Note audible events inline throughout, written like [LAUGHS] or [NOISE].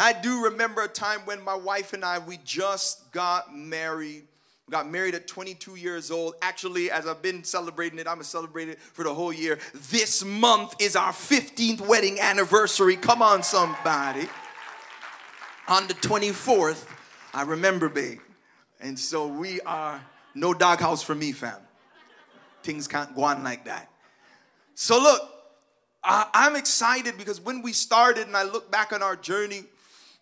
And I do remember a time when my wife and I, we just got married. We got married at 22 years old. Actually, as I've been celebrating it, I'm gonna celebrate it for the whole year. This month is our 15th wedding anniversary. Come on, somebody. On the 24th, I remember, babe. And so we are no doghouse for me, fam. Things can't go on like that. So look, I, I'm excited because when we started and I look back on our journey,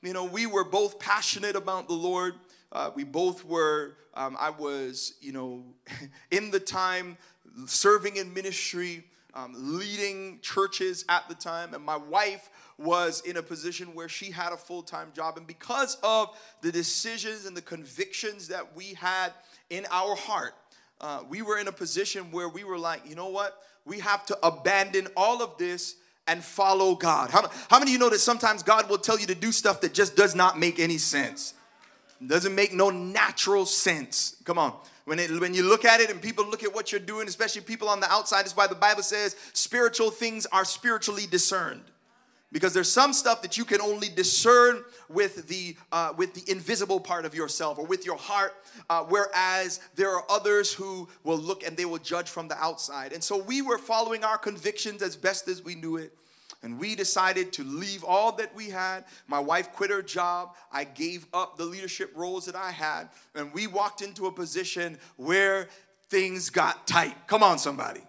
you know, we were both passionate about the Lord. Uh, we both were, um, I was, you know, [LAUGHS] in the time serving in ministry, um, leading churches at the time, and my wife was in a position where she had a full time job. And because of the decisions and the convictions that we had in our heart, uh, we were in a position where we were like, you know what? We have to abandon all of this and follow God. How, how many of you know that sometimes God will tell you to do stuff that just does not make any sense? Doesn't make no natural sense. Come on. When, it, when you look at it and people look at what you're doing, especially people on the outside, is why the Bible says spiritual things are spiritually discerned because there's some stuff that you can only discern with the uh, with the invisible part of yourself or with your heart uh, whereas there are others who will look and they will judge from the outside and so we were following our convictions as best as we knew it and we decided to leave all that we had. My wife quit her job. I gave up the leadership roles that i had. And we walked into a position where things got tight. Come on somebody.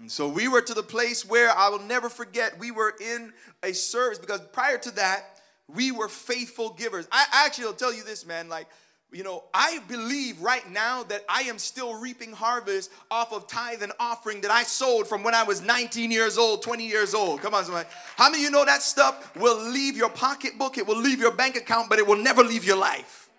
And so we were to the place where I will never forget, we were in a service because prior to that, we were faithful givers. I actually will tell you this, man, like, you know, I believe right now that I am still reaping harvest off of tithe and offering that I sold from when I was 19 years old, 20 years old. Come on, somebody. How many of you know that stuff will leave your pocketbook, it will leave your bank account, but it will never leave your life?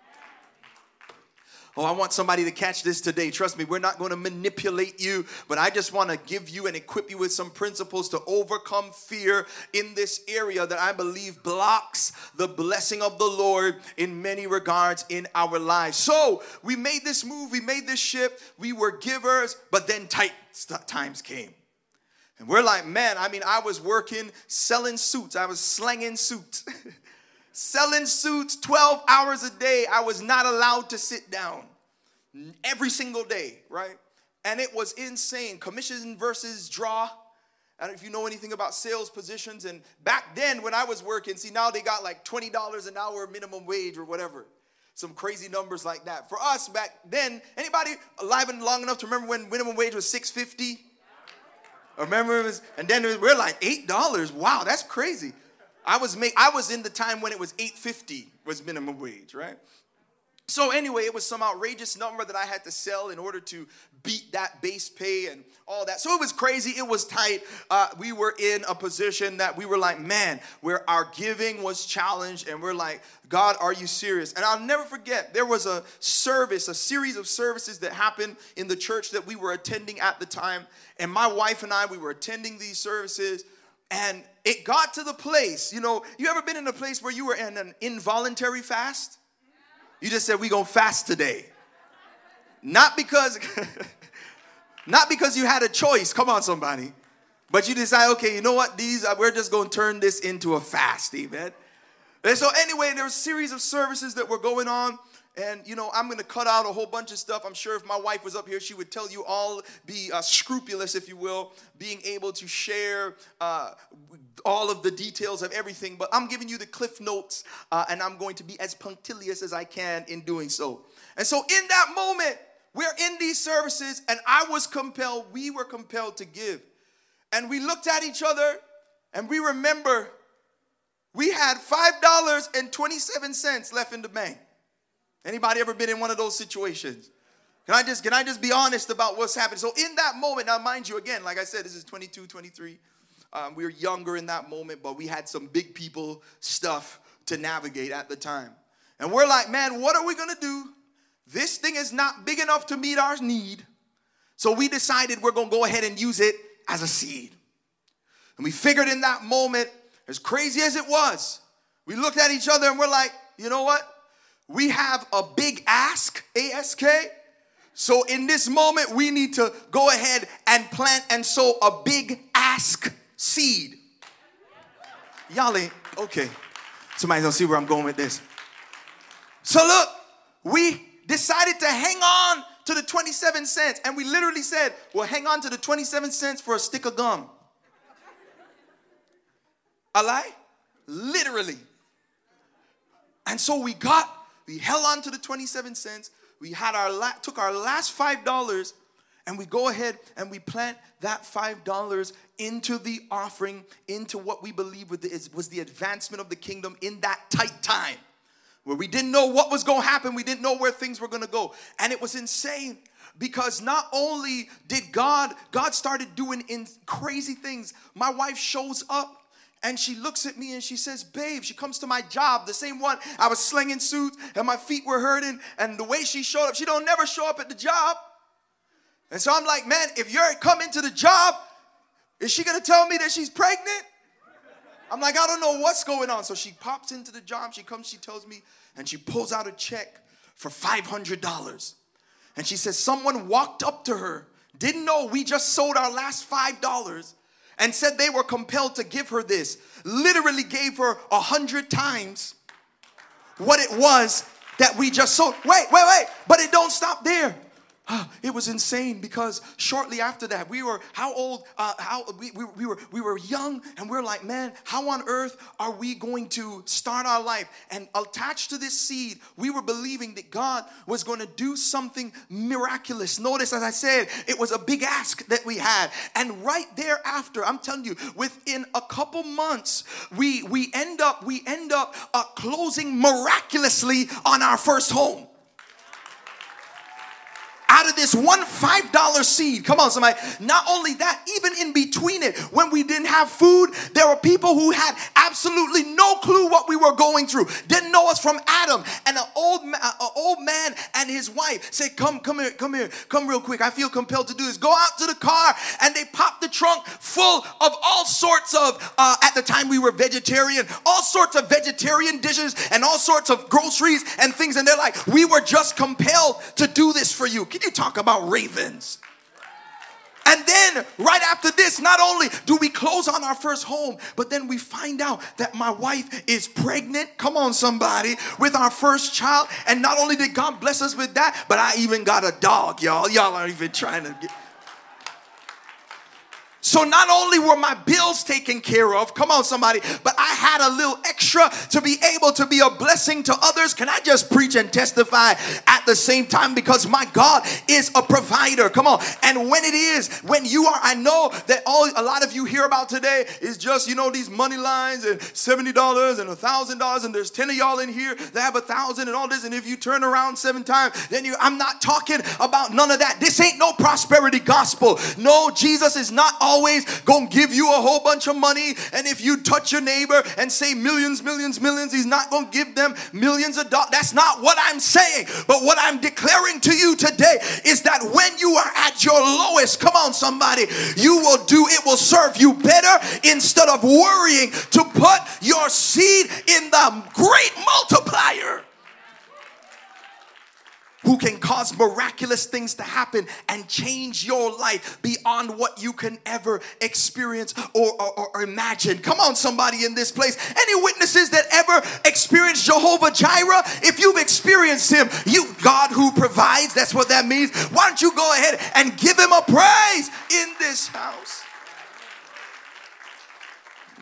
Oh, I want somebody to catch this today. Trust me, we're not going to manipulate you, but I just want to give you and equip you with some principles to overcome fear in this area that I believe blocks the blessing of the Lord in many regards in our lives. So, we made this move, we made this shift, we were givers, but then tight times came. And we're like, man, I mean, I was working selling suits, I was slanging suits. [LAUGHS] selling suits 12 hours a day. I was not allowed to sit down every single day, right? And it was insane. Commission versus draw. I don't know if you know anything about sales positions. And back then, when I was working, see, now they got like $20 an hour minimum wage or whatever. Some crazy numbers like that. For us back then, anybody alive and long enough to remember when minimum wage was 650? Remember it was, and then we're like $8. Wow, that's crazy. I was make, I was in the time when it was 850 was minimum wage, right? So anyway, it was some outrageous number that I had to sell in order to beat that base pay and all that. So it was crazy. It was tight. Uh, we were in a position that we were like, man, where our giving was challenged, and we're like, God, are you serious? And I'll never forget. There was a service, a series of services that happened in the church that we were attending at the time, and my wife and I, we were attending these services. And it got to the place, you know, you ever been in a place where you were in an involuntary fast? You just said, we gonna fast today. Not because, [LAUGHS] not because you had a choice, come on somebody. But you decide, okay, you know what, these, uh, we're just gonna turn this into a fast, amen. And so anyway, there was a series of services that were going on and, you know, I'm going to cut out a whole bunch of stuff. I'm sure if my wife was up here, she would tell you all, be uh, scrupulous, if you will, being able to share uh, all of the details of everything. But I'm giving you the cliff notes, uh, and I'm going to be as punctilious as I can in doing so. And so, in that moment, we're in these services, and I was compelled, we were compelled to give. And we looked at each other, and we remember we had $5.27 left in the bank. Anybody ever been in one of those situations? Can I just can I just be honest about what's happening? So in that moment, now mind you, again, like I said, this is 22, 23. Um, we were younger in that moment, but we had some big people stuff to navigate at the time. And we're like, man, what are we gonna do? This thing is not big enough to meet our need. So we decided we're gonna go ahead and use it as a seed. And we figured in that moment, as crazy as it was, we looked at each other and we're like, you know what? We have a big ask, ASK. So in this moment, we need to go ahead and plant and sow a big ask seed. Y'all ain't, okay. Somebody don't see where I'm going with this. So look, we decided to hang on to the 27 cents. And we literally said, well, hang on to the 27 cents for a stick of gum. A lie? Literally. And so we got, we held on to the 27 cents. We had our la- took our last five dollars and we go ahead and we plant that five dollars into the offering, into what we believe was the advancement of the kingdom in that tight time where we didn't know what was going to happen, we didn't know where things were going to go. And it was insane because not only did God, God started doing in crazy things. My wife shows up and she looks at me and she says, Babe, she comes to my job, the same one I was slinging suits and my feet were hurting. And the way she showed up, she don't never show up at the job. And so I'm like, Man, if you're coming to the job, is she gonna tell me that she's pregnant? I'm like, I don't know what's going on. So she pops into the job, she comes, she tells me, and she pulls out a check for $500. And she says, Someone walked up to her, didn't know we just sold our last $5, and said they were compelled to give her this. Literally gave her a hundred times what it was that we just sold. Wait, wait, wait. But it don't stop there. It was insane because shortly after that we were how old uh, how we, we, we, were we were young and we are like man how on earth are we going to start our life? And attached to this seed we were believing that god was going to do something miraculous. Notice as i said it was a big ask that we had. And right thereafter i'm telling you within a couple months we we end up we end up uh, closing miraculously on our first home out of this one $5 seed. Come on, somebody. Not only that, even in between it, when we didn't have food, there were people who had absolutely no clue what we were going through. Didn't know us from Adam. And an old, an old man and his wife said, Come, come here, come here, come real quick. I feel compelled to do this. Go out to the car. And they popped the trunk full of all sorts of, uh, at the time we were vegetarian, all sorts of vegetarian dishes and all sorts of groceries and things. And they're like, We were just compelled to do this for you. Can you talk about ravens? And then, right after this, not only do we close on our first home, but then we find out that my wife is pregnant. Come on, somebody, with our first child. And not only did God bless us with that, but I even got a dog, y'all. Y'all aren't even trying to get. So not only were my bills taken care of, come on somebody, but I had a little extra to be able to be a blessing to others. Can I just preach and testify at the same time because my God is a provider. Come on. And when it is, when you are, I know that all a lot of you hear about today is just, you know, these money lines and $70 and $1,000 and there's 10 of y'all in here that have a thousand and all this. And if you turn around seven times, then you, I'm not talking about none of that. This ain't no prosperity gospel. No, Jesus is not all always gonna give you a whole bunch of money. And if you touch your neighbor and say millions, millions, millions, he's not gonna give them millions of dollars. That's not what I'm saying. But what I'm declaring to you today is that when you are at your lowest, come on, somebody, you will do it will serve you better instead of worrying to put your seed in the great multiplier who can cause miraculous things to happen and change your life beyond what you can ever experience or, or, or, imagine. Come on, somebody in this place. Any witnesses that ever experienced Jehovah Jireh? If you've experienced him, you God who provides, that's what that means. Why don't you go ahead and give him a praise in this house?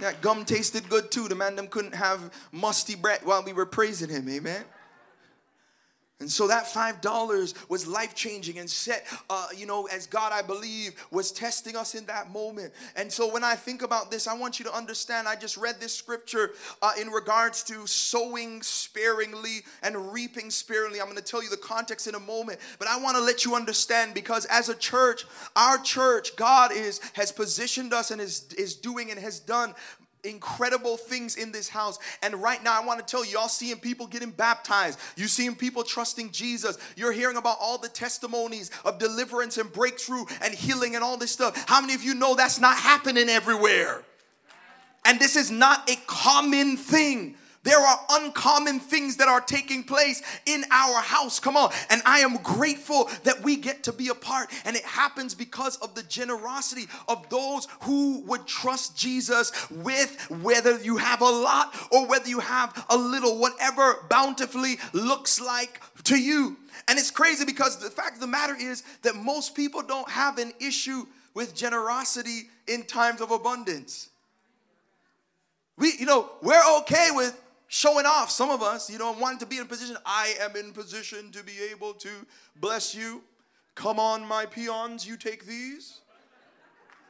That gum tasted good too. The man them couldn't have musty bread while we were praising him. Amen. And so that $5 was life changing and set, uh, you know, as God, I believe, was testing us in that moment. And so when I think about this, I want you to understand I just read this scripture uh, in regards to sowing sparingly and reaping sparingly. I'm going to tell you the context in a moment, but I want to let you understand because as a church, our church, God is has positioned us and is, is doing and has done incredible things in this house. And right now, I want to tell you, y'all seeing people getting baptized. You seeing people trusting Jesus. You're hearing about all the testimonies of deliverance and breakthrough and healing and all this stuff. How many of you know that's not happening everywhere? And this is not a common thing. There are uncommon things that are taking place in our house. Come on. And I am grateful that we get to be a part. And it happens because of the generosity of those who would trust Jesus with whether you have a lot or whether you have a little, whatever bountifully looks like to you. And it's crazy because the fact of the matter is that most people don't have an issue with generosity in times of abundance. We, you know, we're okay with showing off. Some of us, you know, want to be in a position. I am in position to be able to bless you. Come on, my peons, you take these.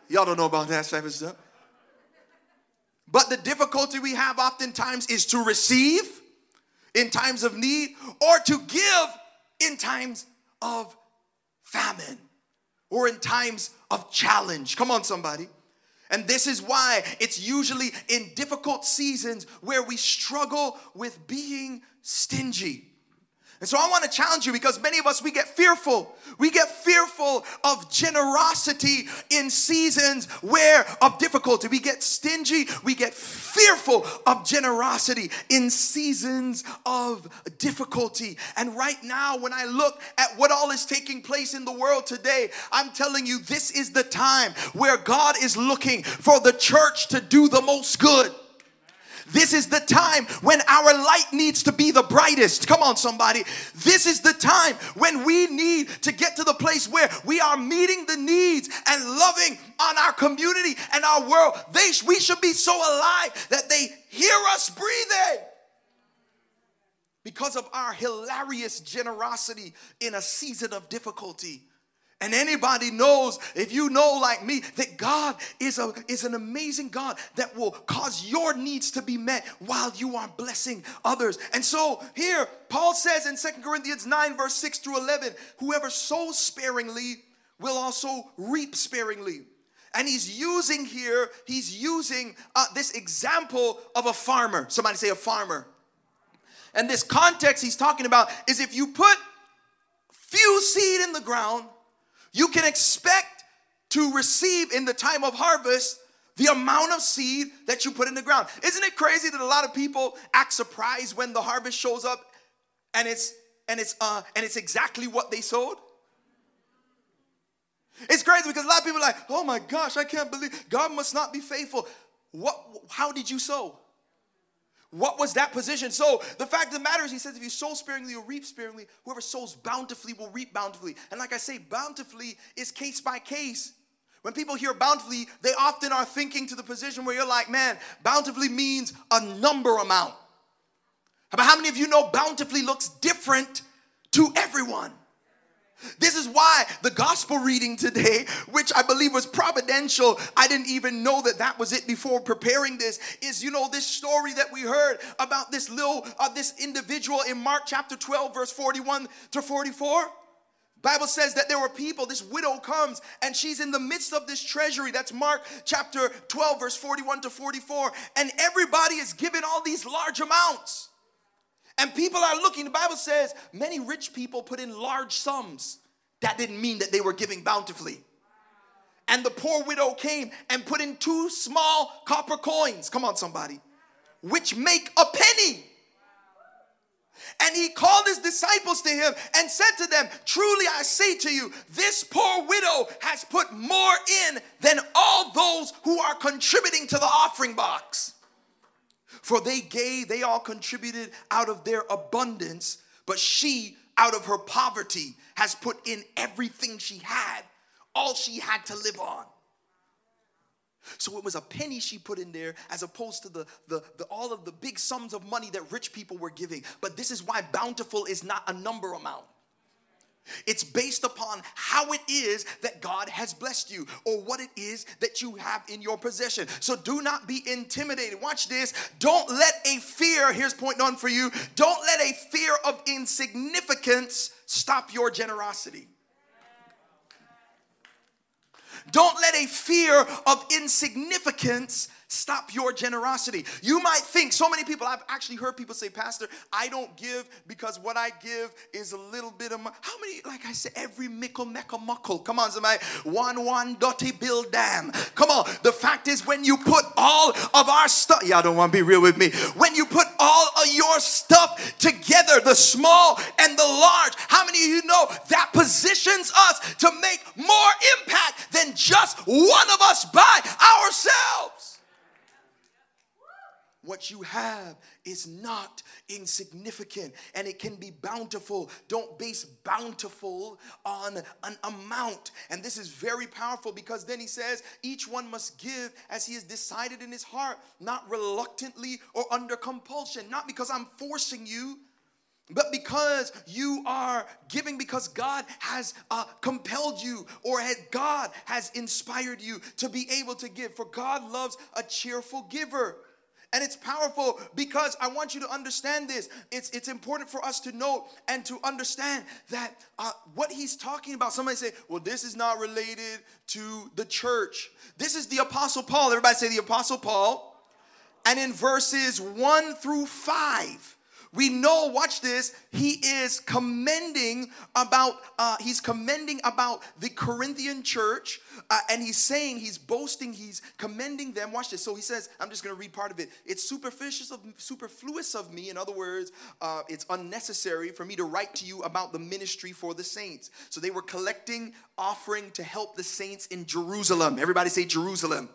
Y'all don't know about that type of stuff. But the difficulty we have oftentimes is to receive in times of need or to give in times of famine or in times of challenge. Come on, somebody. And this is why it's usually in difficult seasons where we struggle with being stingy. And so I want to challenge you because many of us, we get fearful. We get fearful of generosity in seasons where of difficulty. We get stingy. We get fearful of generosity in seasons of difficulty. And right now, when I look at what all is taking place in the world today, I'm telling you, this is the time where God is looking for the church to do the most good. This is the time when our light needs to be the brightest. Come on, somebody. This is the time when we need to get to the place where we are meeting the needs and loving on our community and our world. They, we should be so alive that they hear us breathing because of our hilarious generosity in a season of difficulty. And anybody knows, if you know like me, that God is, a, is an amazing God that will cause your needs to be met while you are blessing others. And so here, Paul says in Second Corinthians 9, verse 6 through 11, whoever sows sparingly will also reap sparingly. And he's using here, he's using uh, this example of a farmer. Somebody say a farmer. And this context he's talking about is if you put few seed in the ground, you can expect to receive in the time of harvest the amount of seed that you put in the ground. Isn't it crazy that a lot of people act surprised when the harvest shows up and it's and it's uh and it's exactly what they sowed? It's crazy because a lot of people are like, "Oh my gosh, I can't believe God must not be faithful." What how did you sow? What was that position? So the fact of the matter is, he says, if you sow sparingly or reap sparingly, whoever sows bountifully will reap bountifully. And like I say, bountifully is case by case. When people hear bountifully, they often are thinking to the position where you're like, man, bountifully means a number amount. But how many of you know bountifully looks different to everyone? This is why the gospel reading today, which I believe was providential, I didn't even know that that was it before preparing this, is you know this story that we heard about this little uh, this individual in Mark chapter 12 verse 41 to 44. Bible says that there were people, this widow comes and she's in the midst of this treasury. That's Mark chapter 12, verse 41 to 44. And everybody is given all these large amounts. And people are looking, the Bible says many rich people put in large sums. That didn't mean that they were giving bountifully. And the poor widow came and put in two small copper coins. Come on, somebody. Which make a penny. And he called his disciples to him and said to them, Truly I say to you, this poor widow has put more in than all those who are contributing to the offering box. For they gave, they all contributed out of their abundance, but she, out of her poverty, has put in everything she had, all she had to live on. So it was a penny she put in there as opposed to the, the, the, all of the big sums of money that rich people were giving. But this is why bountiful is not a number amount. It's based upon how it is that God has blessed you or what it is that you have in your possession. So do not be intimidated. Watch this. Don't let a fear, here's point on for you, don't let a fear of insignificance stop your generosity. Don't let a fear of insignificance stop your generosity. You might think, so many people, I've actually heard people say, Pastor, I don't give because what I give is a little bit of my, how many, like I said, every mickle, mecca, muckle. Come on, somebody. One, one, dotty, bill, damn. Come on. The fact is, when you put all of our stuff, y'all don't want to be real with me. When you put all of your stuff together, the small and the large, how many of you know that positions us to make more impact than just one of us by ourselves? What you have is not insignificant and it can be bountiful. Don't base bountiful on an amount. And this is very powerful because then he says, each one must give as he has decided in his heart, not reluctantly or under compulsion, not because I'm forcing you. But because you are giving, because God has uh, compelled you, or had God has inspired you to be able to give. For God loves a cheerful giver. And it's powerful because I want you to understand this. It's, it's important for us to know and to understand that uh, what he's talking about. Somebody say, well, this is not related to the church. This is the Apostle Paul. Everybody say the Apostle Paul. And in verses one through five, we know watch this he is commending about uh, he's commending about the corinthian church uh, and he's saying he's boasting he's commending them. Watch this. So he says i'm just going to read part of it. It's superficial of superfluous of me. In other words uh, it's unnecessary for me to write to you about the ministry for the saints. So they were collecting offering to help the saints in jerusalem. Everybody say jerusalem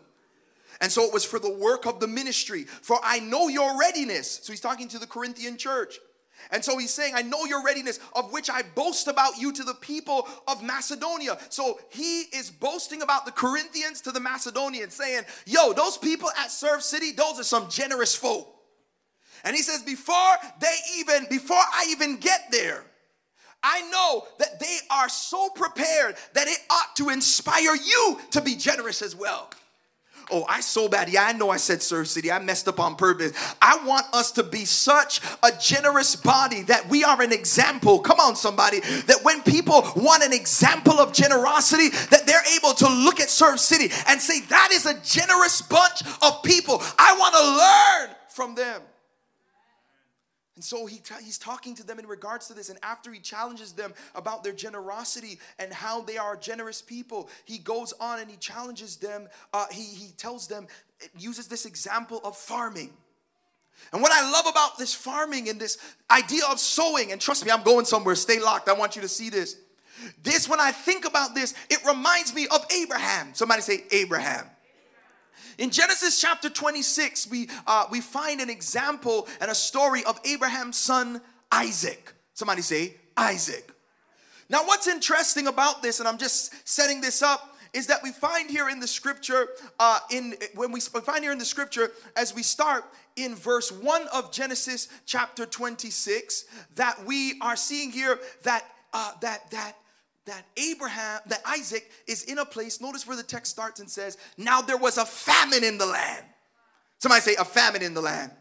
and so it was for the work of the ministry. For I know your readiness. So he's talking to the Corinthian church. And so he's saying, I know your readiness, of which I boast about you to the people of Macedonia. So he is boasting about the Corinthians to the Macedonians, saying, Yo, those people at Serve City, those are some generous folk. And he says, Before they even, before I even get there, I know that they are so prepared that it ought to inspire you to be generous as well. Oh, I so bad. Yeah, I know I said Serve City. I messed up on purpose. I want us to be such a generous body that we are an example. Come on, somebody. That when people want an example of generosity, that they're able to look at Serve City and say, that is a generous bunch of people. I want to learn from them. And so he he's talking to them in regards to this. And after he challenges them about their generosity and how they are generous people, he goes on and he challenges them. Uh, he, he tells them, uses this example of farming. And what I love about this farming and this idea of sowing, and trust me, I'm going somewhere, stay locked. I want you to see this. This, when I think about this, it reminds me of Abraham. Somebody say, Abraham. In Genesis chapter 26, we, uh, we find an example and a story of Abraham's son Isaac. Somebody say, Isaac. Now, what's interesting about this, and I'm just setting this up, is that we find here in the scripture, uh, in when we find here in the scripture, as we start in verse 1 of Genesis chapter 26, that we are seeing here that uh, that that that Abraham, that Isaac is in a place. Notice where the text starts and says, Now there was a famine in the land. Somebody say, A famine in the land.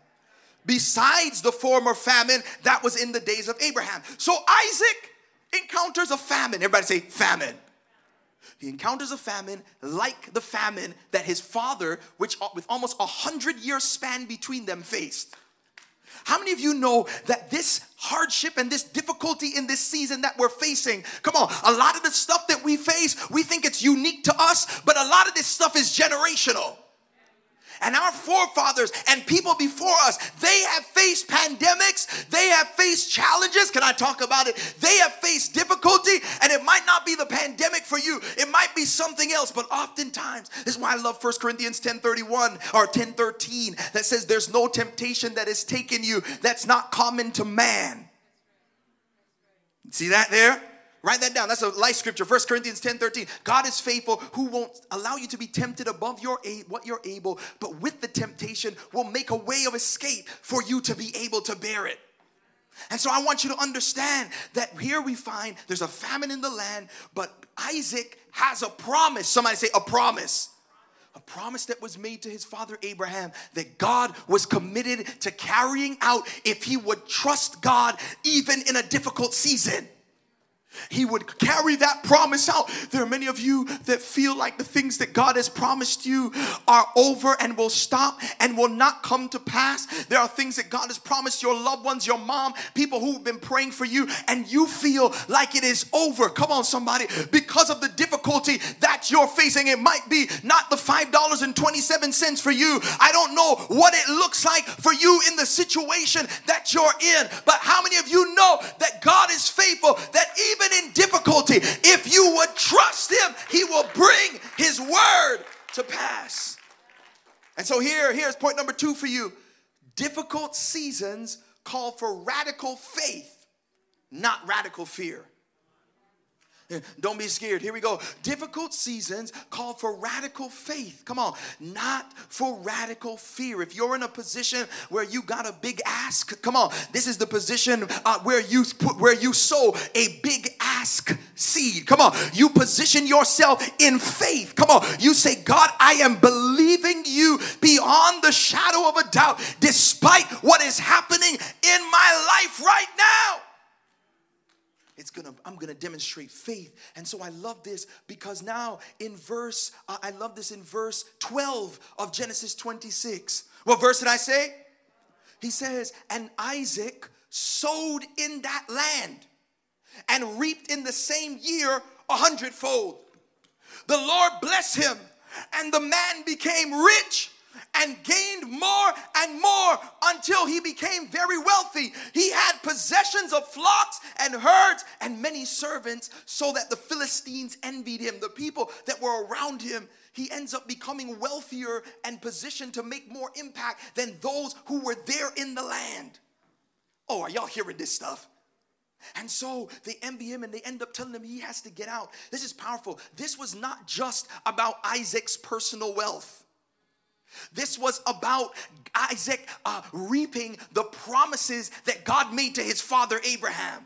Besides the former famine that was in the days of Abraham. So Isaac encounters a famine. Everybody say, Famine. He encounters a famine like the famine that his father, which with almost a hundred years span between them, faced. How many of you know that this hardship and this difficulty in this season that we're facing, come on, a lot of the stuff that we face, we think it's unique to us, but a lot of this stuff is generational. And our forefathers and people before us, they have faced pandemics, they have faced challenges. Can I talk about it? They have faced difficulty, and it might not be the pandemic for you, it might be something else. But oftentimes, this is why I love 1 Corinthians 10 31 or 10 13 that says, There's no temptation that has taken you that's not common to man. See that there? Write that down. That's a life scripture. 1 Corinthians 10 13. God is faithful, who won't allow you to be tempted above your what you're able, but with the temptation will make a way of escape for you to be able to bear it. And so I want you to understand that here we find there's a famine in the land, but Isaac has a promise. Somebody say, a promise a promise that was made to his father Abraham that God was committed to carrying out if he would trust God even in a difficult season. He would carry that promise out. There are many of you that feel like the things that God has promised you are over and will stop and will not come to pass. There are things that God has promised your loved ones, your mom, people who've been praying for you, and you feel like it is over. Come on, somebody, because of the difficulty that you're facing. It might be not the $5.27 for you. I don't know what it looks like for you in the situation that you're in, but how many of you know that God is faithful, that even even in difficulty, if you would trust him, he will bring his word to pass. And so here, here's point number two for you. Difficult seasons call for radical faith, not radical fear. [LAUGHS] Don't be scared. Here we go. Difficult seasons call for radical faith. Come on, not for radical fear. If you're in a position where you got a big ask, come on. This is the position uh, where you put where you sow a big ask seed. Come on, you position yourself in faith. Come on, you say, God, I am believing you beyond the shadow of a doubt, despite what is happening in my life right now it's gonna i'm gonna demonstrate faith. And so i love this because now in verse uh, i love this in verse 12 of genesis 26 what verse did i say? He says and isaac sowed in that land and reaped in the same year a hundredfold. The lord blessed him and the man became rich and gained more and more until he became very wealthy. He had possessions of flocks and herds and many servants, so that the Philistines envied him. The people that were around him, he ends up becoming wealthier and positioned to make more impact than those who were there in the land. Oh, are y'all hearing this stuff? And so they envy him and they end up telling him he has to get out. This is powerful. This was not just about Isaac's personal wealth. This was about Isaac uh, reaping the promises that God made to his father Abraham.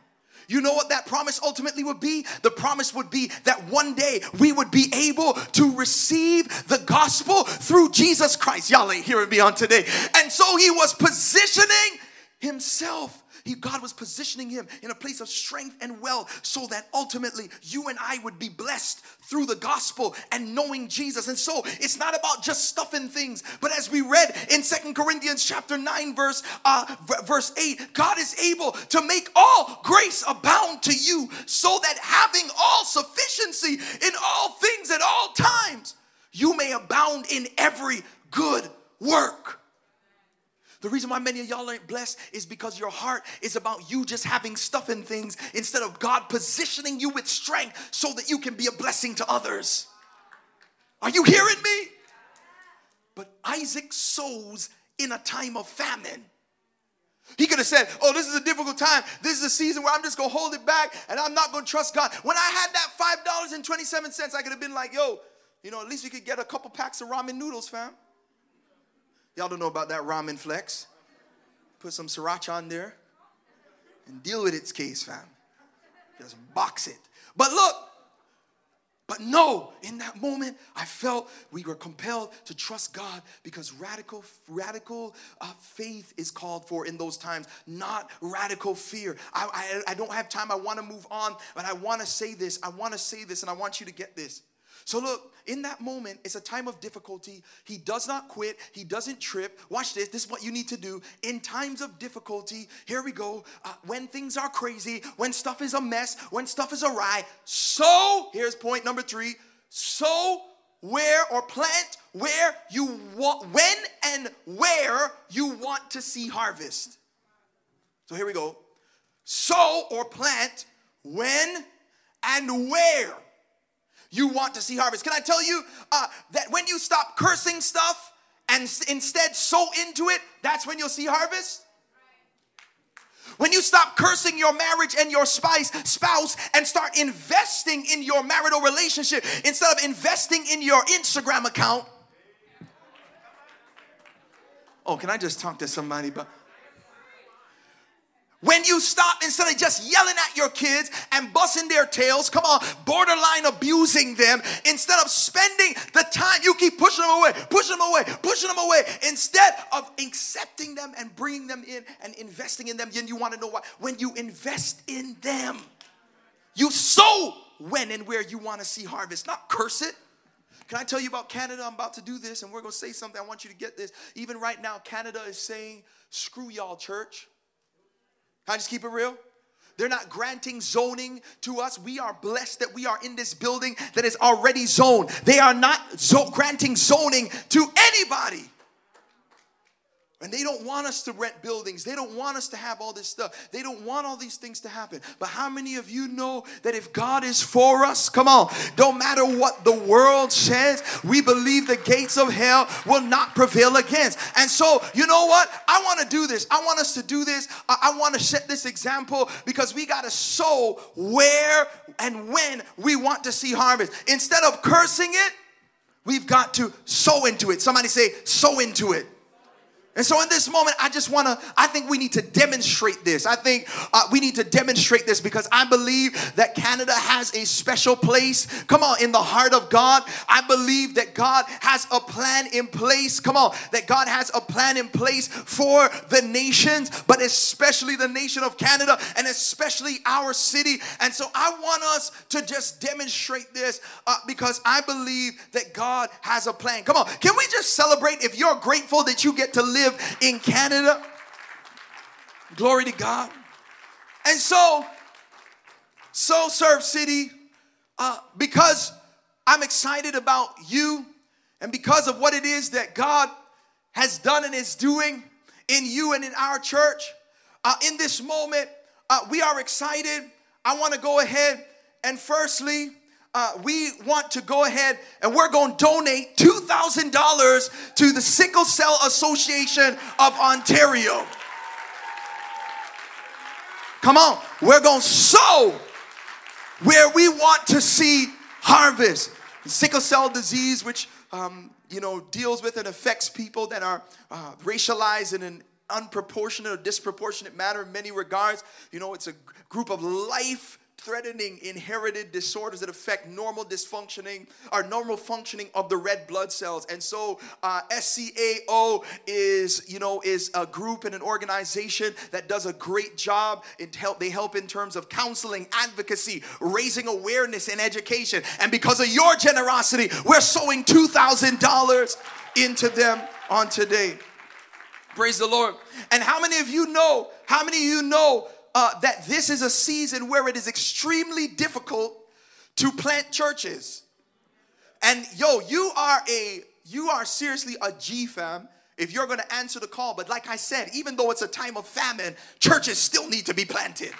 You know what that promise ultimately would be? The promise would be that one day we would be able to receive the gospel through Jesus Christ. Y'all ain't hearing me on today. And so he was positioning himself he, God was positioning him in a place of strength and wealth so that ultimately you and I would be blessed through the gospel and knowing Jesus. And so it's not about just stuffing things, but as we read in Second Corinthians chapter 9 verse uh, verse 8, God is able to make all grace abound to you so that having all sufficiency in all things at all times, you may abound in every good work. The reason why many of y'all aren't blessed is because your heart is about you just having stuff and things instead of God positioning you with strength so that you can be a blessing to others. Are you hearing me? But Isaac sows in a time of famine. He could have said, Oh, this is a difficult time. This is a season where I'm just gonna hold it back and I'm not gonna trust God. When I had that $5.27, I could have been like, Yo, you know, at least we could get a couple packs of ramen noodles, fam. Y'all don't know about that ramen flex. Put some sriracha on there and deal with its case, fam. Just box it. But look, but no, in that moment, I felt we were compelled to trust God because radical, radical uh, faith is called for in those times, not radical fear. I, I, I don't have time. I want to move on, but I want to say this. I want to say this, and I want you to get this. So, look, in that moment, it's a time of difficulty. He does not quit, he doesn't trip. Watch this. This is what you need to do. In times of difficulty, here we go. Uh, when things are crazy, when stuff is a mess, when stuff is awry, so, here's point number three sow where or plant where you want, when and where you want to see harvest. So, here we go. Sow or plant when and where you want to see harvest. Can I tell you uh, that when you stop cursing stuff and instead sow into it, that's when you'll see harvest? When you stop cursing your marriage and your spice, spouse and start investing in your marital relationship instead of investing in your Instagram account. Oh, can I just talk to somebody about when you stop, instead of just yelling at your kids and busting their tails, come on, borderline abusing them, instead of spending the time, you keep pushing them away, pushing them away, pushing them away, instead of accepting them and bringing them in and investing in them. And you want to know why? When you invest in them, You sow when and where you want to see harvest, not curse it. Can I tell you about Canada? I'm about to do this and we're going to say something. I want you to get this. Even right now, Canada is saying, screw y'all, church. I just keep it real? They're not granting zoning to us. We are blessed that we are in this building that is already zoned. They are not zo- granting zoning to anybody. And they don't want us to rent buildings. They don't want us to have all this stuff. They don't want all these things to happen. But how many of you know that if God is for us, come on, don't matter what the world says, we believe the gates of hell will not prevail against. And so, you know what? I want to do this. I want us to do this. I, I want to set this example because we got to sow where and when we want to see harvest. Instead of cursing it, we've got to sow into it. Somebody say, sow into it. And so, in this moment, I just want to, I think we need to demonstrate this. I think uh, we need to demonstrate this because I believe that Canada has a special place, come on, in the heart of God. I believe that God has a plan in place, come on, that God has a plan in place for the nations, but especially the nation of Canada and especially our city. And so, I want us to just demonstrate this uh, because I believe that God has a plan. Come on, can we just celebrate if you're grateful that you get to live? Live in Canada. Glory to God. And so, so Serve City, uh, because I'm excited about you and because of what it is that God has done and is doing in you and in our church, uh, in this moment, uh, we are excited. I want to go ahead and firstly, uh, we want to go ahead and we're going to donate $2,000 to the Sickle Cell Association of Ontario. Come on, we're going to sow where we want to see harvest. Sickle cell disease, which um, you know deals with and affects people that are uh, racialized in an unproportionate or disproportionate manner in many regards. You know, it's a group of life threatening inherited disorders that affect normal dysfunctioning or normal functioning of the red blood cells. And so uh, scao is you know is a group and an organization that does a great job in help they help in terms of counseling advocacy raising awareness and education. And because of your generosity we're sowing $2000 into them on today. Praise the lord. And how many of you know how many of you know uh, that this is a season where it is extremely difficult to plant churches. And yo, you are a you are seriously a G fam if you're going to answer the call. But like I said, even though it's a time of famine, churches still need to be planted.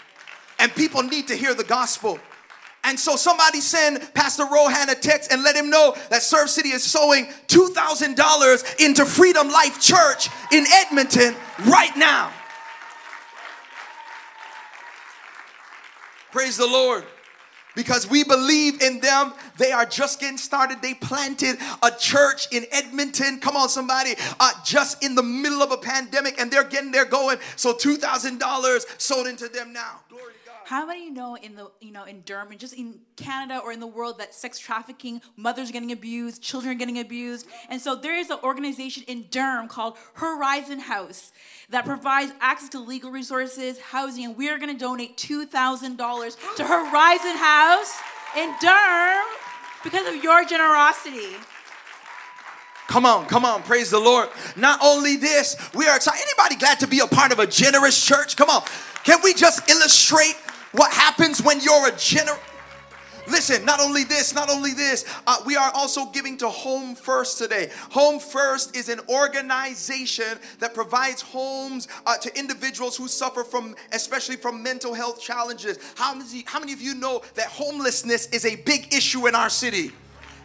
And people need to hear the gospel. And so somebody send Pastor Rohan a text and let him know that Serve City is sowing $2,000 into Freedom Life Church in Edmonton right now. Praise the Lord. Because we believe in them. They are just getting started. They planted a church in Edmonton. Come on, somebody. Uh, just in the middle of a pandemic, and they're getting there going. So $2,000 sold into them now. Glory how many know in the you know in Durham just in Canada or in the world that sex trafficking, mothers getting abused, children getting abused, and so there is an organization in Durham called Herizon House that provides access to legal resources, housing, and we are going to donate two thousand dollars to Herizon House in Durham because of your generosity. Come on, come on, praise the Lord. Not only this, we are excited. Anybody glad to be a part of a generous church? Come on. Can we just illustrate what happens when you're a general? Listen, not only this, not only this, uh, we are also giving to Home First today. Home First is an organization that provides homes uh, to individuals who suffer from, especially from mental health challenges. How many, how many of you know that homelessness is a big issue in our city?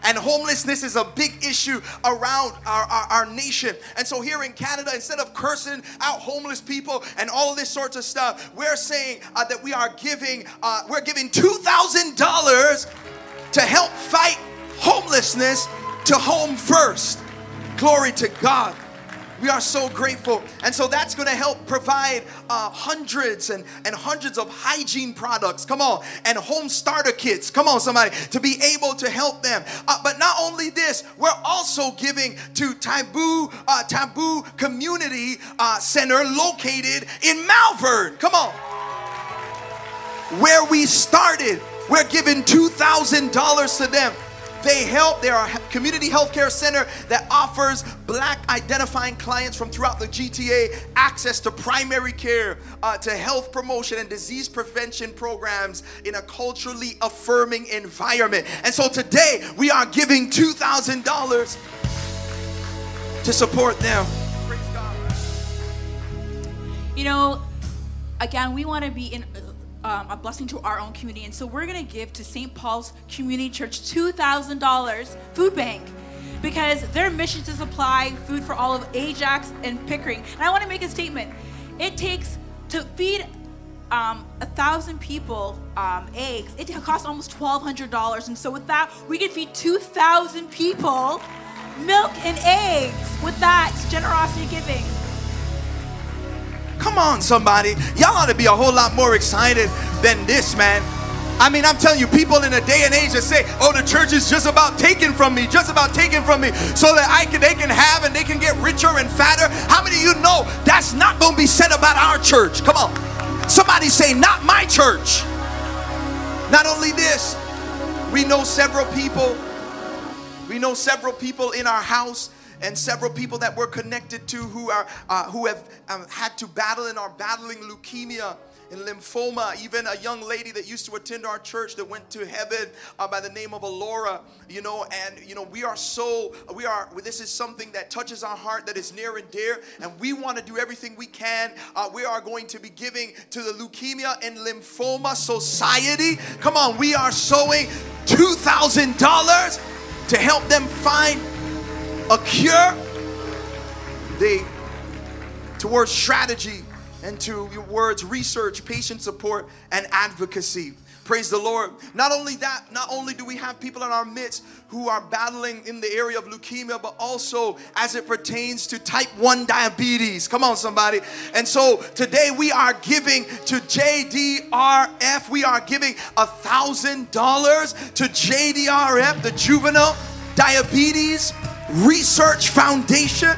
And homelessness is a big issue around our, our, our nation. And so here in Canada, instead of cursing out homeless people and all this sorts of stuff, we're saying uh, that we are giving, uh, we're giving $2,000 to help fight homelessness to home first. Glory to God. We are so grateful. And so that's going to help provide uh, hundreds and, and hundreds of hygiene products. Come on. And home starter kits. Come on, somebody, to be able to help them. Uh, but not only this, we're also giving to TAIBU, uh, TAIBU Community uh, Center located in Malvern. Come on. Where we started We're giving $2,000 to them. They help, they are a community healthcare center that offers black identifying clients from throughout the GTA access to primary care, uh, to health promotion and disease prevention programs in a culturally affirming environment. And so today we are giving $2,000 to support them. You know, again, we want to be in um, a blessing to our own community. And so we're going to give to St. Paul's Community Church $2,000 food bank because their mission is to supply food for all of Ajax and Pickering. And I want to make a statement. It takes to feed um, a thousand people um, eggs, it costs almost $1,200. And so with that, we can feed 2,000 people milk and eggs with that generosity giving. Come on, somebody. Y'all ought to be a whole lot more excited than this, man. I mean, I'm telling you, people in a day and age that say, "Oh, the church is just about taking from me, just about taking from me, so that I can, they can have and they can get richer and fatter." How many of you know that's not to be said about our church? Come on, somebody say, "Not my church." Not only this, we know several people. We know several people in our house and several people that we're connected to who are uh, who have um, had to battle and are battling leukemia and lymphoma. Even a young lady that used to attend our church that went to heaven uh, by the name of Alora, you know, and you know, we are so we are this is something that touches our heart that is near and dear, and we want to do everything we can. Uh, we are going to be giving to the Leukemia and Lymphoma Society. Come on, we are sowing two thousand dollars to help them find a cure. They towards strategy and to your words research patient support and advocacy. Praise the lord. Not only that not only do we have people in our midst who are battling in the area of leukemia but also as it pertains to type 1 diabetes. Come on somebody. And so today we are giving to jdrf we are giving a thousand dollars to jdrf the juvenile diabetes Research Foundation.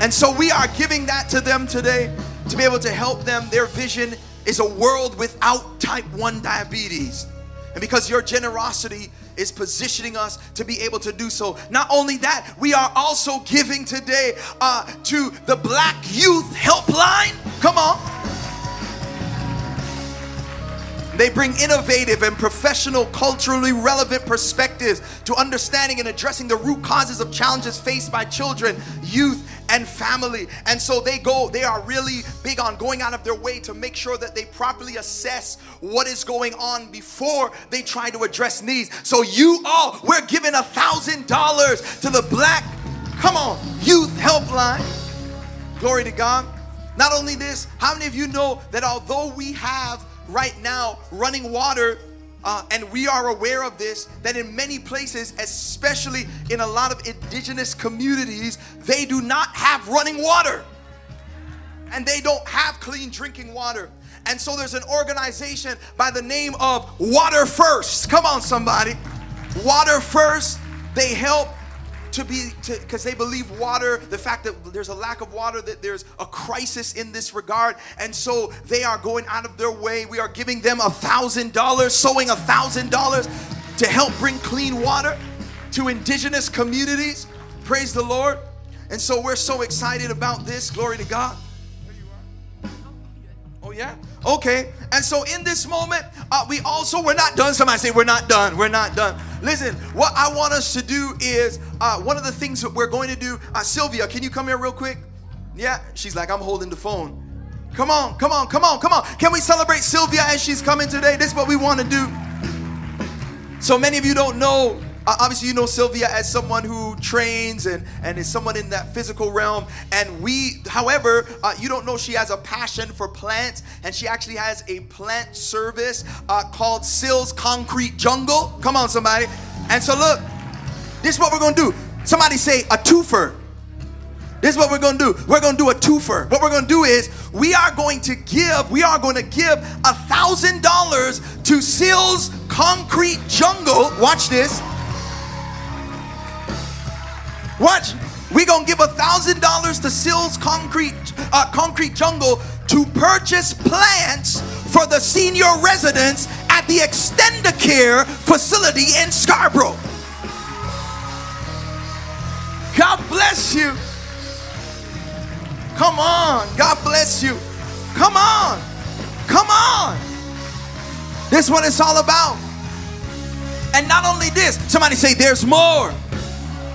And so we are giving that to them today to be able to help them. Their vision is a world without type 1 diabetes. And because your generosity is positioning us to be able to do so. Not only that, we are also giving today uh, to the Black Youth Helpline. Come on. They bring innovative and professional, culturally relevant perspectives to understanding and addressing the root causes of challenges faced by children, youth, and family. And so they go, they are really big on going out of their way to make sure that they properly assess what is going on before they try to address needs. So you all, we're giving a thousand dollars to the black, come on, youth helpline. Glory to God. Not only this, how many of you know that although we have right now running water uh, and we are aware of this that in many places, especially in a lot of indigenous communities, they do not have running water and they don't have clean drinking water. And so there's an organization by the name of Water First. Come on, somebody. Water First, they help to be because they believe water the fact that there's a lack of water that there's a crisis in this regard. And so they are going out of their way. We are giving them a thousand dollars sowing a thousand dollars to help bring clean water to indigenous communities. Praise the lord. And so we're so excited about this. Glory to god yeah Okay, and so in this moment, uh, we also we're not done. Somebody say we're not done. We're not done. Listen, what I want us to do is uh, one of the things that we're going to do. Uh, Sylvia, can you come here real quick? Yeah, she's like I'm holding the phone. Come on, come on, come on, come on. Can we celebrate Sylvia as she's coming today? This is what we want to do. So many of you don't know obviously, you know Sylvia as someone who trains and, and is someone in that physical realm. And we, however, uh, you don't know she has a passion for plants, and she actually has a plant service uh, called Sills Concrete Jungle. Come on, somebody. And so, look, this is what we're going to do. Somebody say a twofer. This is what we're going to do. We're going to do a twofer. What we're going to do is we are going to give, we are going to give a thousand dollars to Sills Concrete Jungle. Watch this Watch. We're gonna give a thousand dollars to Sills Concrete uh, Concrete Jungle to purchase plants for the senior residents at the Extendicare facility in Scarborough. God bless you. Come on. God bless you. Come on. Come on. This what it's all about. And not only this, somebody say there's more.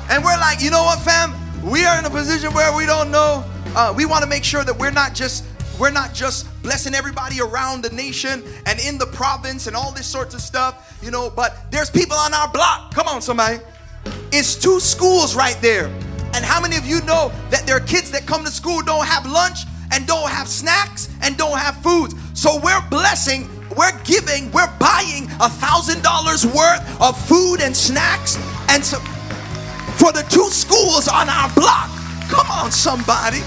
And we're like, you know what, fam? We are in a position where we don't know. Uh, we want to make sure that we're not just we're not just blessing everybody around the nation and in the province and all this sorts of stuff, you know, but there's people on our block. Come on, somebody. It's two schools right there. And how many of you know that there are kids that come to school don't have lunch and don't have snacks and don't have foods? So we're blessing, we're giving, we're buying a thousand dollars worth of food and snacks and so for the two schools on our block. Come on, somebody.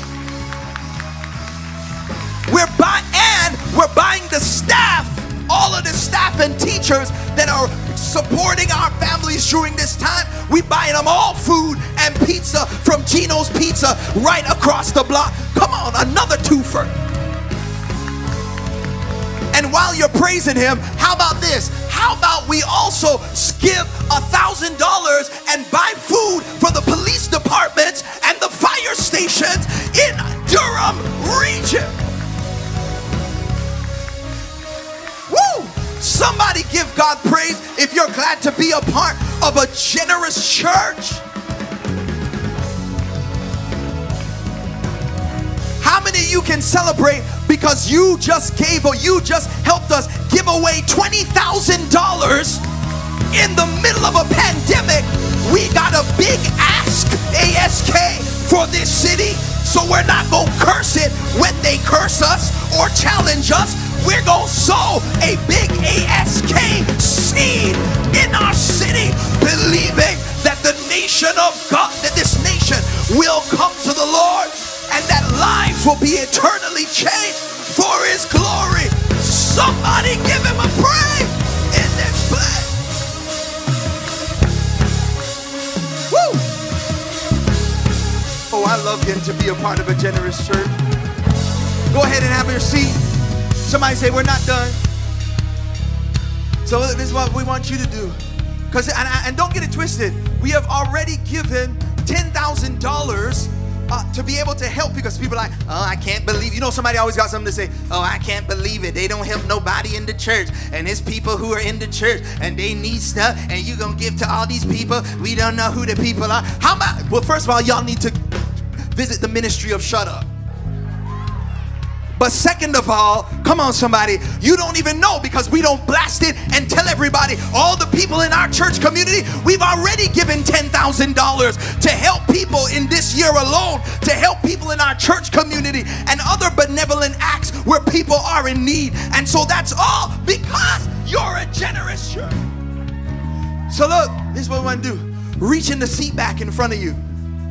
We're buying and we're buying the staff, all of the staff and teachers that are supporting our families during this time. We buying them all food and pizza from Gino's Pizza right across the block. Come on, another twofer. And while you're praising him, how about this? How about we also give a thousand dollars and buy food for the police departments and the fire stations in Durham region? Woo! Somebody give God praise if you're glad to be a part of a generous church. You can celebrate because you just gave or you just helped us give away $20,000 in the middle of a pandemic? We got a big ask, ASK, for this city. So we're not going to curse it when they curse us or challenge us. We're going to sow a big ASK seed in our city, believing that the nation of God, that this nation will come to the Lord and that lives will be eternally changed for his glory. Somebody give him a praise in this place. Woo! Oh, I love getting to be a part of a generous church. Go ahead and have your seat. Somebody say, We're not done. So, this is what we want you to do. Because, and, and don't get it twisted, we have already given $10,000 uh, to be able to help because people like, oh, I can't believe. You know, somebody always got something to say. Oh, I can't believe it. They don't help nobody in the church, and it's people who are in the church and they need stuff, and you gonna give to all these people. We don't know who the people are. How about? Well, first of all, y'all need to visit the ministry of Shut Up. But second of all, come on, somebody, you don't even know because we don't blast it and tell everybody, all the people in our church community, we've already given $10,000 to help people in this year alone, to help people in our church community and other benevolent acts where people are in need. And so that's all because you're a generous church. So, look, this is what we want to do reach in the seat back in front of you.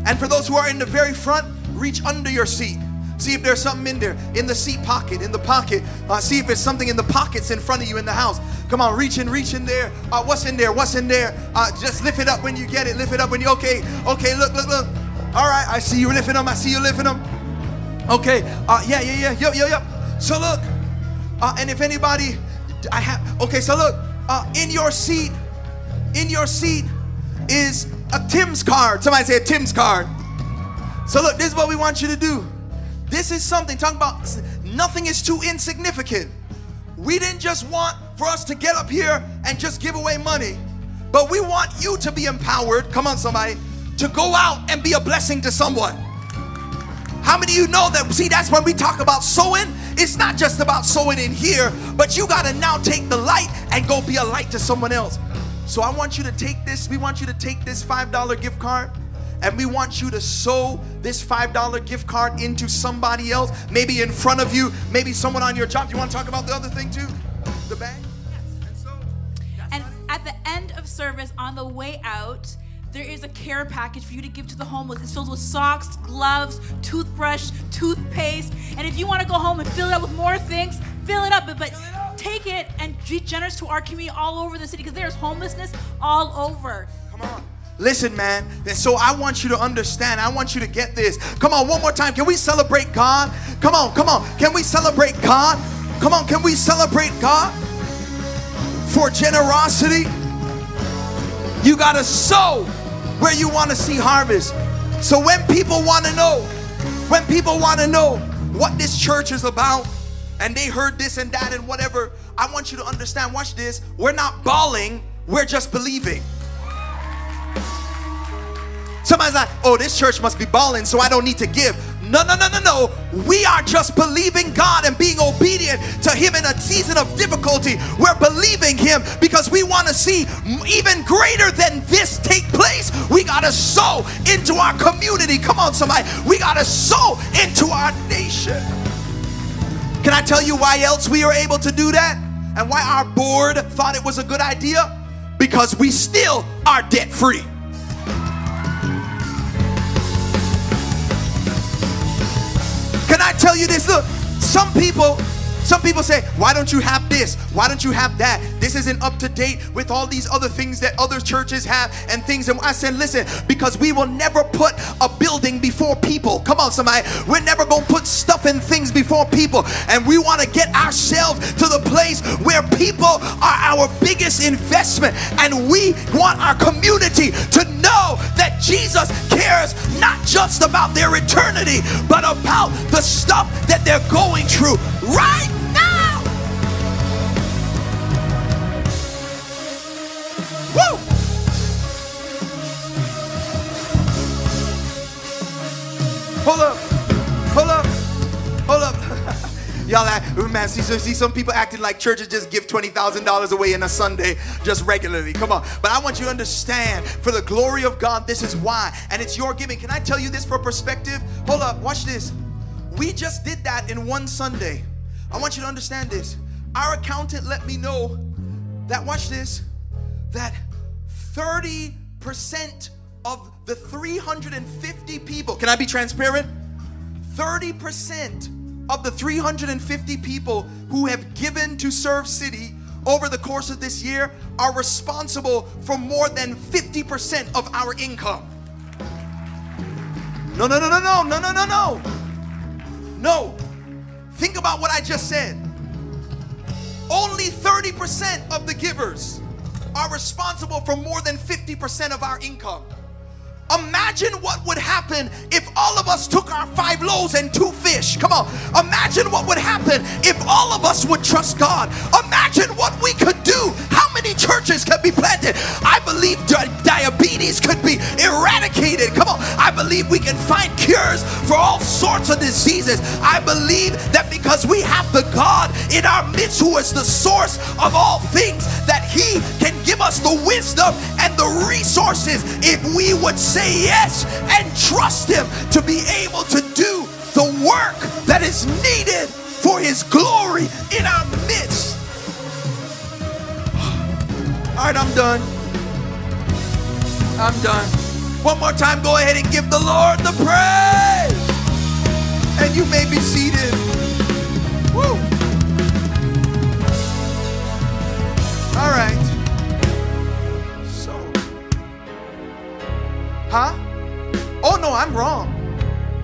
And for those who are in the very front, reach under your seat. See if there's something in there, in the seat pocket, in the pocket. Uh, see if there's something in the pockets in front of you in the house. Come on, reach in, reach in there. Uh, what's in there? What's in there? Uh, just lift it up when you get it. Lift it up when you, okay, okay, look, look, look. All right, I see you lifting them. I see you lifting them. Okay, uh, yeah, yeah, yeah, yep, yep, yep. So look, uh, and if anybody, I have, okay, so look, uh, in your seat, in your seat is a Tim's card. Somebody say a Tim's card. So look, this is what we want you to do. This is something, talking about nothing is too insignificant. We didn't just want for us to get up here and just give away money, but we want you to be empowered. Come on, somebody, to go out and be a blessing to someone. How many of you know that? See, that's when we talk about sowing. It's not just about sowing in here, but you got to now take the light and go be a light to someone else. So I want you to take this, we want you to take this $5 gift card and we want you to sow this $5 gift card into somebody else, maybe in front of you, maybe someone on your job. Do you want to talk about the other thing too? The bag? Yes. And, so, and at the end of service, on the way out, there is a care package for you to give to the homeless. It's filled with socks, gloves, toothbrush, toothpaste. And if you want to go home and fill it up with more things, fill it up. But, but take it and be generous to our community all over the city because there's homelessness all over. Come on. Listen, man. And so I want you to understand. I want you to get this. Come on, one more time. Can we celebrate God? Come on, come on. Can we celebrate God? Come on, can we celebrate God for generosity? You got to sow where you want to see harvest. So when people want to know, when people want to know what this church is about, and they heard this and that and whatever, I want you to understand. Watch this. We're not bawling, we're just believing. Somebody's like, oh, this church must be balling, so I don't need to give. No, no, no, no, no. We are just believing God and being obedient to Him in a season of difficulty. We're believing Him because we want to see even greater than this take place. We got to sow into our community. Come on, somebody. We got to sow into our nation. Can I tell you why else we are able to do that? And why our board thought it was a good idea? Because we still are debt free. Tell you this? Look, some people some people say, why don't you have this? Why don't you have that? This isn't up to date with all these other things that other churches have and things. And I said, listen, because we will never put a building before people. Come on, somebody. We're never going to put stuff and things before people. And we want to get ourselves to the place where people are our biggest investment. And we want our community to know that Jesus cares not just about their eternity, but about the stuff that they're going through right now. Woo! Hold up. Hold up. Hold up. [LAUGHS] Y'all oh, man, see, see some people acting like churches just give $20,000 away in a Sunday just regularly. Come on. But I want you to understand for the glory of God, this is why. And it's your giving. Can I tell you this for perspective? Hold up. Watch this. We just did that in one Sunday. I want you to understand this. Our accountant let me know that, watch this, that 30% of the 350 people, can I be transparent? 30% of the 350 people who have given to Serve City over the course of this year are responsible for more than 50% of our income. No, no, no, no, no, no, no, no, no. No. Think about what I just said. Only 30% of the givers are responsible for more than 50% of our income. Imagine what would happen if all of us took our five loaves and two fish. Come on. Imagine what would happen if all of us would trust God. Imagine what we could do. How many churches could be planted? I believe di- diabetes could be eradicated. Come on. I believe we can find cures for all sorts of diseases. I believe that because we have the God in our midst who is the source of all things, that He can give us the wisdom and the resources if we would say yes and trust Him to be able to do the work that is needed for His glory in our midst. All right, I'm done. I'm done. One more time, go ahead and give the Lord the praise. And you may be seated. Woo. All right. Huh? Oh no, I'm wrong.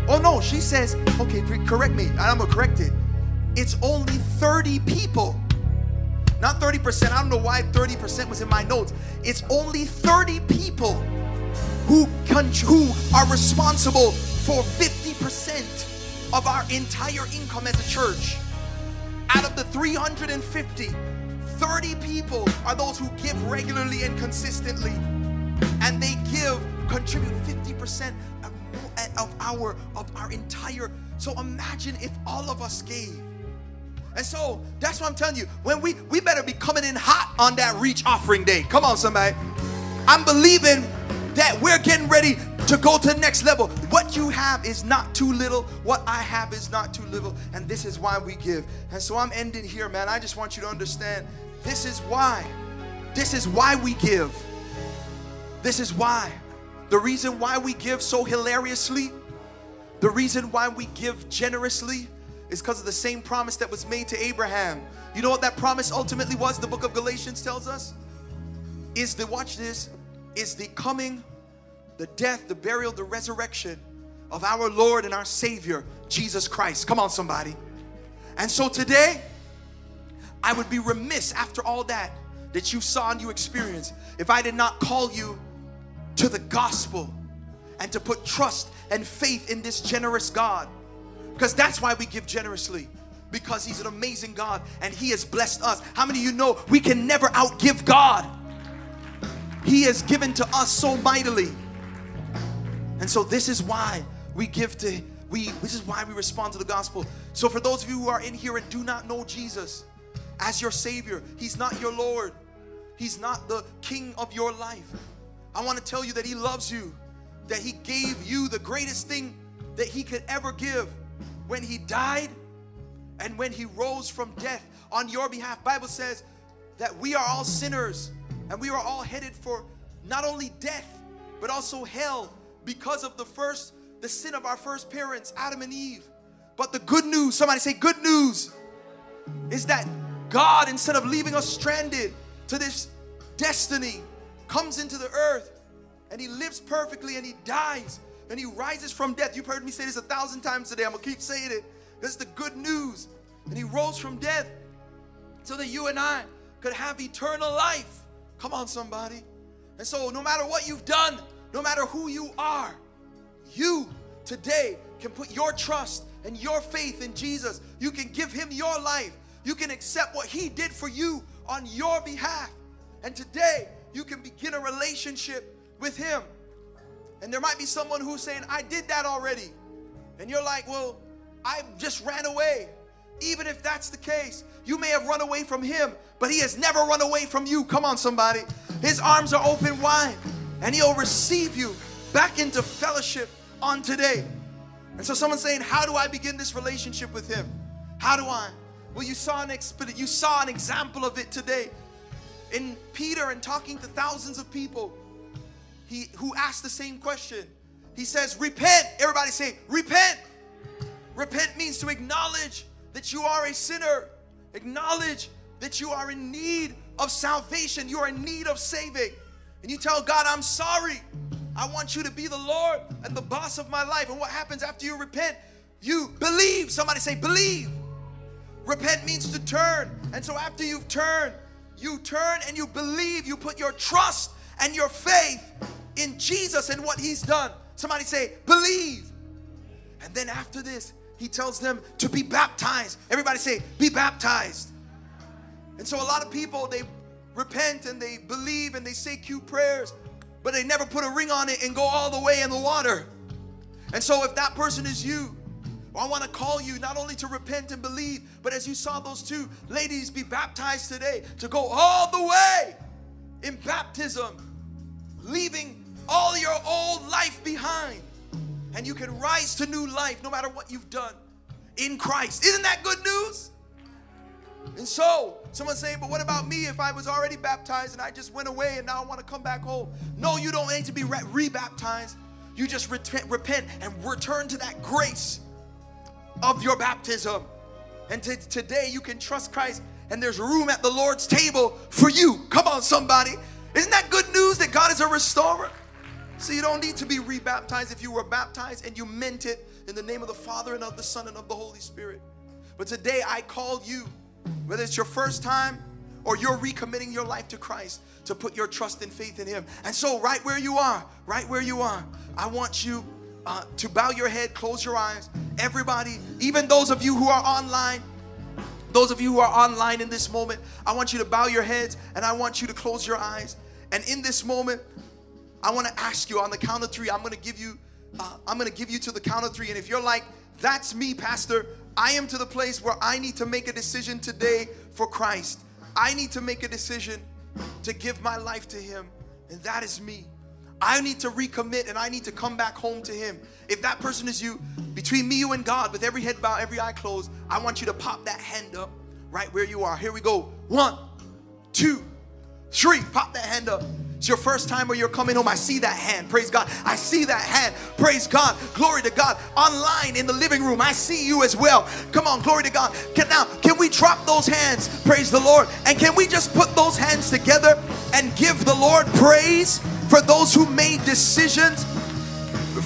Oh no, she says, okay, correct me. I'm gonna correct it. It's only 30 people. Not 30%. I don't know why 30% was in my notes. It's only 30 people who, who are responsible for 50% of our entire income as a church. Out of the 350, 30 people are those who give regularly and consistently. And they give, contribute 50% of our of our entire. So imagine if all of us gave. And so that's what I'm telling you. When we we better be coming in hot on that reach offering day. Come on, somebody. I'm believing that we're getting ready to go to the next level. What you have is not too little. What I have is not too little. And this is why we give. And so I'm ending here, man. I just want you to understand this is why. This is why we give. This is why. The reason why we give so hilariously, the reason why we give generously is because of the same promise that was made to Abraham. You know what that promise ultimately was? The book of Galatians tells us is the watch this is the coming the death, the burial, the resurrection of our Lord and our Savior, Jesus Christ. Come on, somebody. And so today, I would be remiss after all that that you saw and you experienced if I did not call you to the gospel and to put trust and faith in this generous God. Because that's why we give generously. Because He's an amazing God and He has blessed us. How many of you know we can never outgive God? He has given to us so mightily. And so this is why we give to we this is why we respond to the gospel. So for those of you who are in here and do not know Jesus as your savior, he's not your lord. He's not the king of your life. I want to tell you that he loves you. That he gave you the greatest thing that he could ever give when he died and when he rose from death on your behalf. Bible says that we are all sinners and we are all headed for not only death but also hell because of the first the sin of our first parents Adam and Eve but the good news somebody say good news is that God instead of leaving us stranded to this destiny comes into the earth and he lives perfectly and he dies and he rises from death you've heard me say this a thousand times today I'm gonna keep saying it this is the good news and he rose from death so that you and I could have eternal life Come on, somebody. And so, no matter what you've done, no matter who you are, you today can put your trust and your faith in Jesus. You can give Him your life. You can accept what He did for you on your behalf. And today, you can begin a relationship with Him. And there might be someone who's saying, I did that already. And you're like, well, I just ran away. Even if that's the case, you may have run away from him, but he has never run away from you. Come on, somebody. His arms are open wide, and he'll receive you back into fellowship on today. And so someone's saying, How do I begin this relationship with him? How do I? Well, you saw an expedient, you saw an example of it today in Peter and talking to thousands of people. He who asked the same question. He says, Repent. Everybody say, Repent. Repent means to acknowledge that you are a sinner. Acknowledge that you are in need of salvation. You are in need of saving. And you tell God, I'm sorry. I want you to be the Lord and the boss of my life. And what happens after you repent? You believe. Somebody say, believe. Repent means to turn. And so after you've turned, you turn and you believe. You put your trust and your faith in Jesus and what He's done. Somebody say, believe. And then after this, he tells them to be baptized. Everybody say, be baptized. And so a lot of people, they repent and they believe and they say cute prayers, but they never put a ring on it and go all the way in the water. And so if that person is you, I want to call you not only to repent and believe, but as you saw those two ladies be baptized today, to go all the way in baptism, leaving all your old life behind and you can rise to new life no matter what you've done in Christ. Isn't that good news? And so, someone's saying, but what about me if I was already baptized and I just went away and now I want to come back home? No, you don't need to be re baptized. You just repent and return to that grace of your baptism. And today you can trust Christ and there's room at the Lord's table for you. Come on, somebody. Isn't that good news that God is a restorer? So you don't need to be rebaptized if you were baptized and you meant it in the name of the Father and of the Son and of the Holy Spirit. But today I call you, whether it's your first time or you're recommitting your life to Christ, to put your trust and faith in Him. And so, right where you are, right where you are, I want you uh, to bow your head, close your eyes. Everybody, even those of you who are online, those of you who are online in this moment, I want you to bow your heads and I want you to close your eyes. And in this moment, I want to ask you on the count of three. I'm going to give you. Uh, I'm going to give you to the count of three. And if you're like, "That's me, Pastor," I am to the place where I need to make a decision today for Christ. I need to make a decision to give my life to Him, and that is me. I need to recommit and I need to come back home to Him. If that person is you, between me, you, and God, with every head bowed, every eye closed, I want you to pop that hand up right where you are. Here we go. One, two, three. Pop that hand up. It's your first time or you're coming home. I see that hand. Praise God. I see that hand. Praise God. Glory to God. Online in the living room, I see you as well. Come on, glory to God. Can now can we drop those hands? Praise the Lord. And can we just put those hands together and give the Lord praise For those who made decisions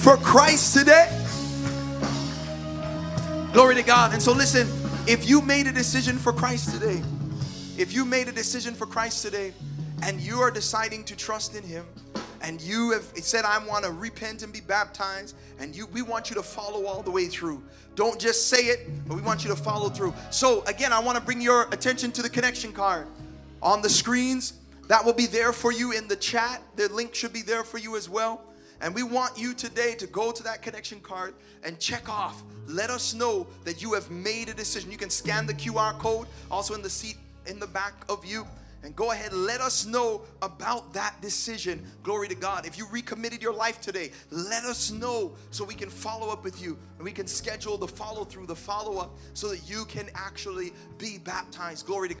for Christ today. Glory to God. And so, listen, if you made a decision for Christ today, if you made a decision for Christ today, and you are deciding to trust in Him, and you have said, I want to repent and be baptized, and you we want you to follow all the way through. Don't just say it, but we want you to follow through. So, again, I want to bring your attention to the connection card on the screens. That will be there for you in the chat. The link should be there for you as well. And we want you today to go to that connection card and check off. Let us know that you have made a decision. You can scan the QR code also in the seat in the back of you. And go ahead, let us know about that decision. Glory to God. If you recommitted your life today, let us know so we can follow up with you and we can schedule the follow through, the follow up, so that you can actually be baptized. Glory to God.